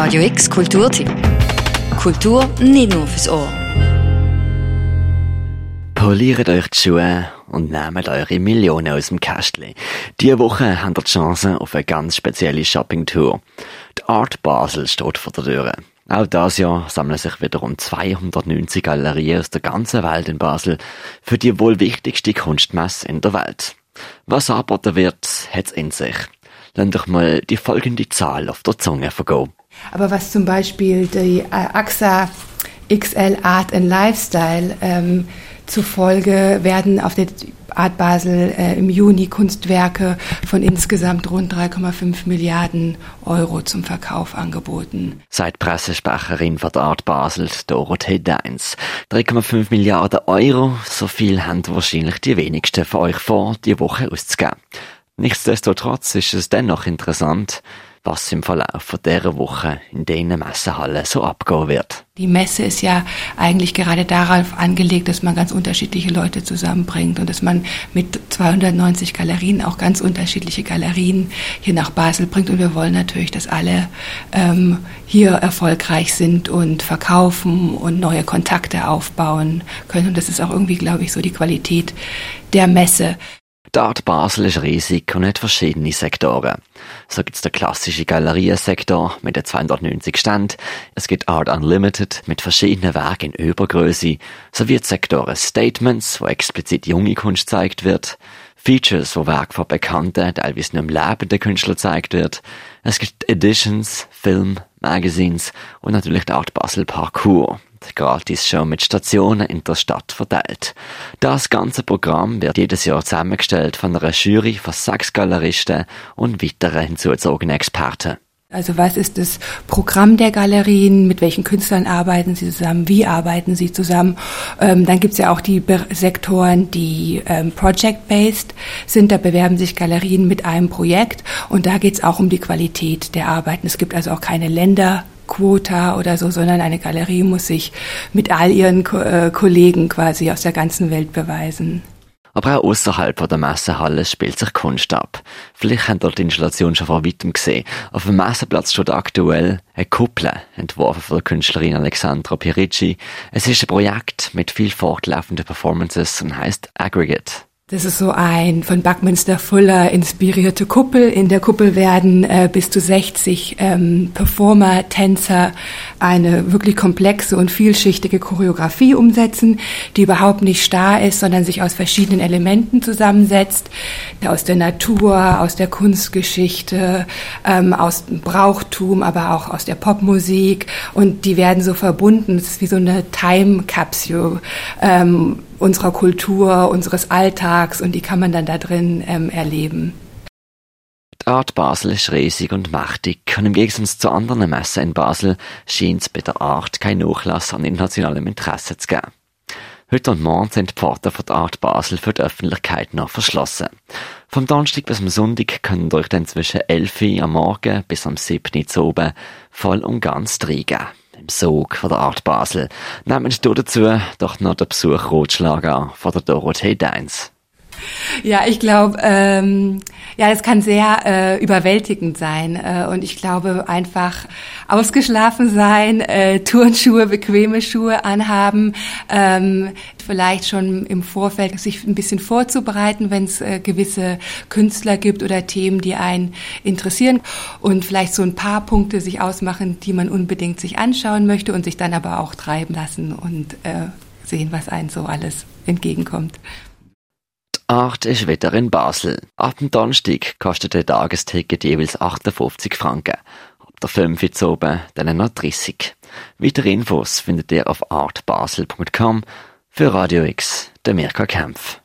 Radio X Kulturtipp. Kultur nicht nur fürs Ohr. Poliert euch die Schuhe und nehmt eure Millionen aus dem Kästchen. Diese Woche habt ihr die Chance auf eine ganz spezielle Shopping-Tour. Die Art Basel steht vor der Tür. Auch dieses Jahr sammeln sich wieder rund 290 Galerien aus der ganzen Welt in Basel für die wohl wichtigste Kunstmesse in der Welt. Was angeboten wird, hat's in sich. Lasst doch mal die folgende Zahl auf der Zunge vergehen. Aber was zum Beispiel die äh, AXA XL Art and Lifestyle ähm, zufolge werden auf der Art Basel äh, im Juni Kunstwerke von insgesamt rund 3,5 Milliarden Euro zum Verkauf angeboten. Seit Pressesprecherin von der Art Basel, Dorothee Deins. 3,5 Milliarden Euro, so viel haben wahrscheinlich die wenigsten von euch vor, die Woche auszugeben. Nichtsdestotrotz ist es dennoch interessant, was im Verlauf dieser Woche in diesen Messehallen so abgehen wird. Die Messe ist ja eigentlich gerade darauf angelegt, dass man ganz unterschiedliche Leute zusammenbringt und dass man mit 290 Galerien auch ganz unterschiedliche Galerien hier nach Basel bringt. Und wir wollen natürlich, dass alle ähm, hier erfolgreich sind und verkaufen und neue Kontakte aufbauen können. Und das ist auch irgendwie, glaube ich, so die Qualität der Messe. Die Art Basel ist riesig und hat verschiedene Sektoren. So gibt es den klassischen Galeriesektor mit den 290 Ständen, es gibt Art Unlimited mit verschiedenen Werken in Übergröße, sowie die Sektoren Statements, wo explizit junge Kunst gezeigt wird, Features, wo Werk von bekannten, teilweise nur lebenden Künstler gezeigt wird. Es gibt Editions, Film, Magazines und natürlich die Art Basel Parcours. Gratis-Show mit Stationen in der Stadt verteilt. Das ganze Programm wird jedes Jahr zusammengestellt von einer Jury von sechs Galeristen und weiteren hinzugezogenen Experten. Also was ist das Programm der Galerien? Mit welchen Künstlern arbeiten sie zusammen? Wie arbeiten sie zusammen? Ähm, dann gibt es ja auch die Be Sektoren, die ähm, project-based sind. Da bewerben sich Galerien mit einem Projekt und da geht es auch um die Qualität der Arbeiten. Es gibt also auch keine Länder. Quota oder so, sondern eine Galerie muss sich mit all ihren Ko äh, Kollegen quasi aus der ganzen Welt beweisen. Aber auch außerhalb der Messehalle spielt sich Kunst ab. Vielleicht habt ihr die Installation schon vor weitem gesehen. Auf dem Messeplatz steht aktuell eine Kuppel, entworfen von der Künstlerin Alexandra Piricci. Es ist ein Projekt mit viel fortlaufenden Performances und heißt Aggregate. Das ist so ein von Buckminster Fuller inspirierte Kuppel. In der Kuppel werden äh, bis zu 60 ähm, Performer, Tänzer eine wirklich komplexe und vielschichtige Choreografie umsetzen, die überhaupt nicht starr ist, sondern sich aus verschiedenen Elementen zusammensetzt. Aus der Natur, aus der Kunstgeschichte, ähm, aus dem Brauchtum, aber auch aus der Popmusik. Und die werden so verbunden. Es ist wie so eine Time Capsule. Ähm, unserer Kultur, unseres Alltags und die kann man dann da drin ähm, erleben. Die Art Basel ist riesig und mächtig und im Gegensatz zu anderen Messen in Basel scheint es bei der Art kein Nachlass an internationalem Interesse zu geben. Heute und morgen sind die Pforten von der Art Basel für die Öffentlichkeit noch verschlossen. Vom Donnerstag bis am Sonntag können euch dann zwischen 11 Uhr am Morgen bis am 7 Uhr zu oben voll und ganz reingeben Sog von der Art Basel. Nehmen Sie dazu doch noch den Besuch Rotschlager von der Dorothee Deins. Ja, ich glaube, ähm, ja, es kann sehr äh, überwältigend sein äh, und ich glaube einfach ausgeschlafen sein, äh, Turnschuhe, bequeme Schuhe anhaben, ähm, vielleicht schon im Vorfeld sich ein bisschen vorzubereiten, wenn es äh, gewisse Künstler gibt oder Themen, die einen interessieren und vielleicht so ein paar Punkte sich ausmachen, die man unbedingt sich anschauen möchte und sich dann aber auch treiben lassen und äh, sehen, was einen so alles entgegenkommt. Art ist wieder in Basel. Ab dem Donnerstag kostet ein Tagesticket jeweils 58 Franken. Ab der 5 Uhr oben dann noch 30. Weitere Infos findet ihr auf artbasel.com. Für Radio X, der Mirka Kempf.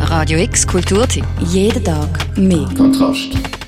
Radio X Kulturtipp. Jeden Tag mehr. Kontrast.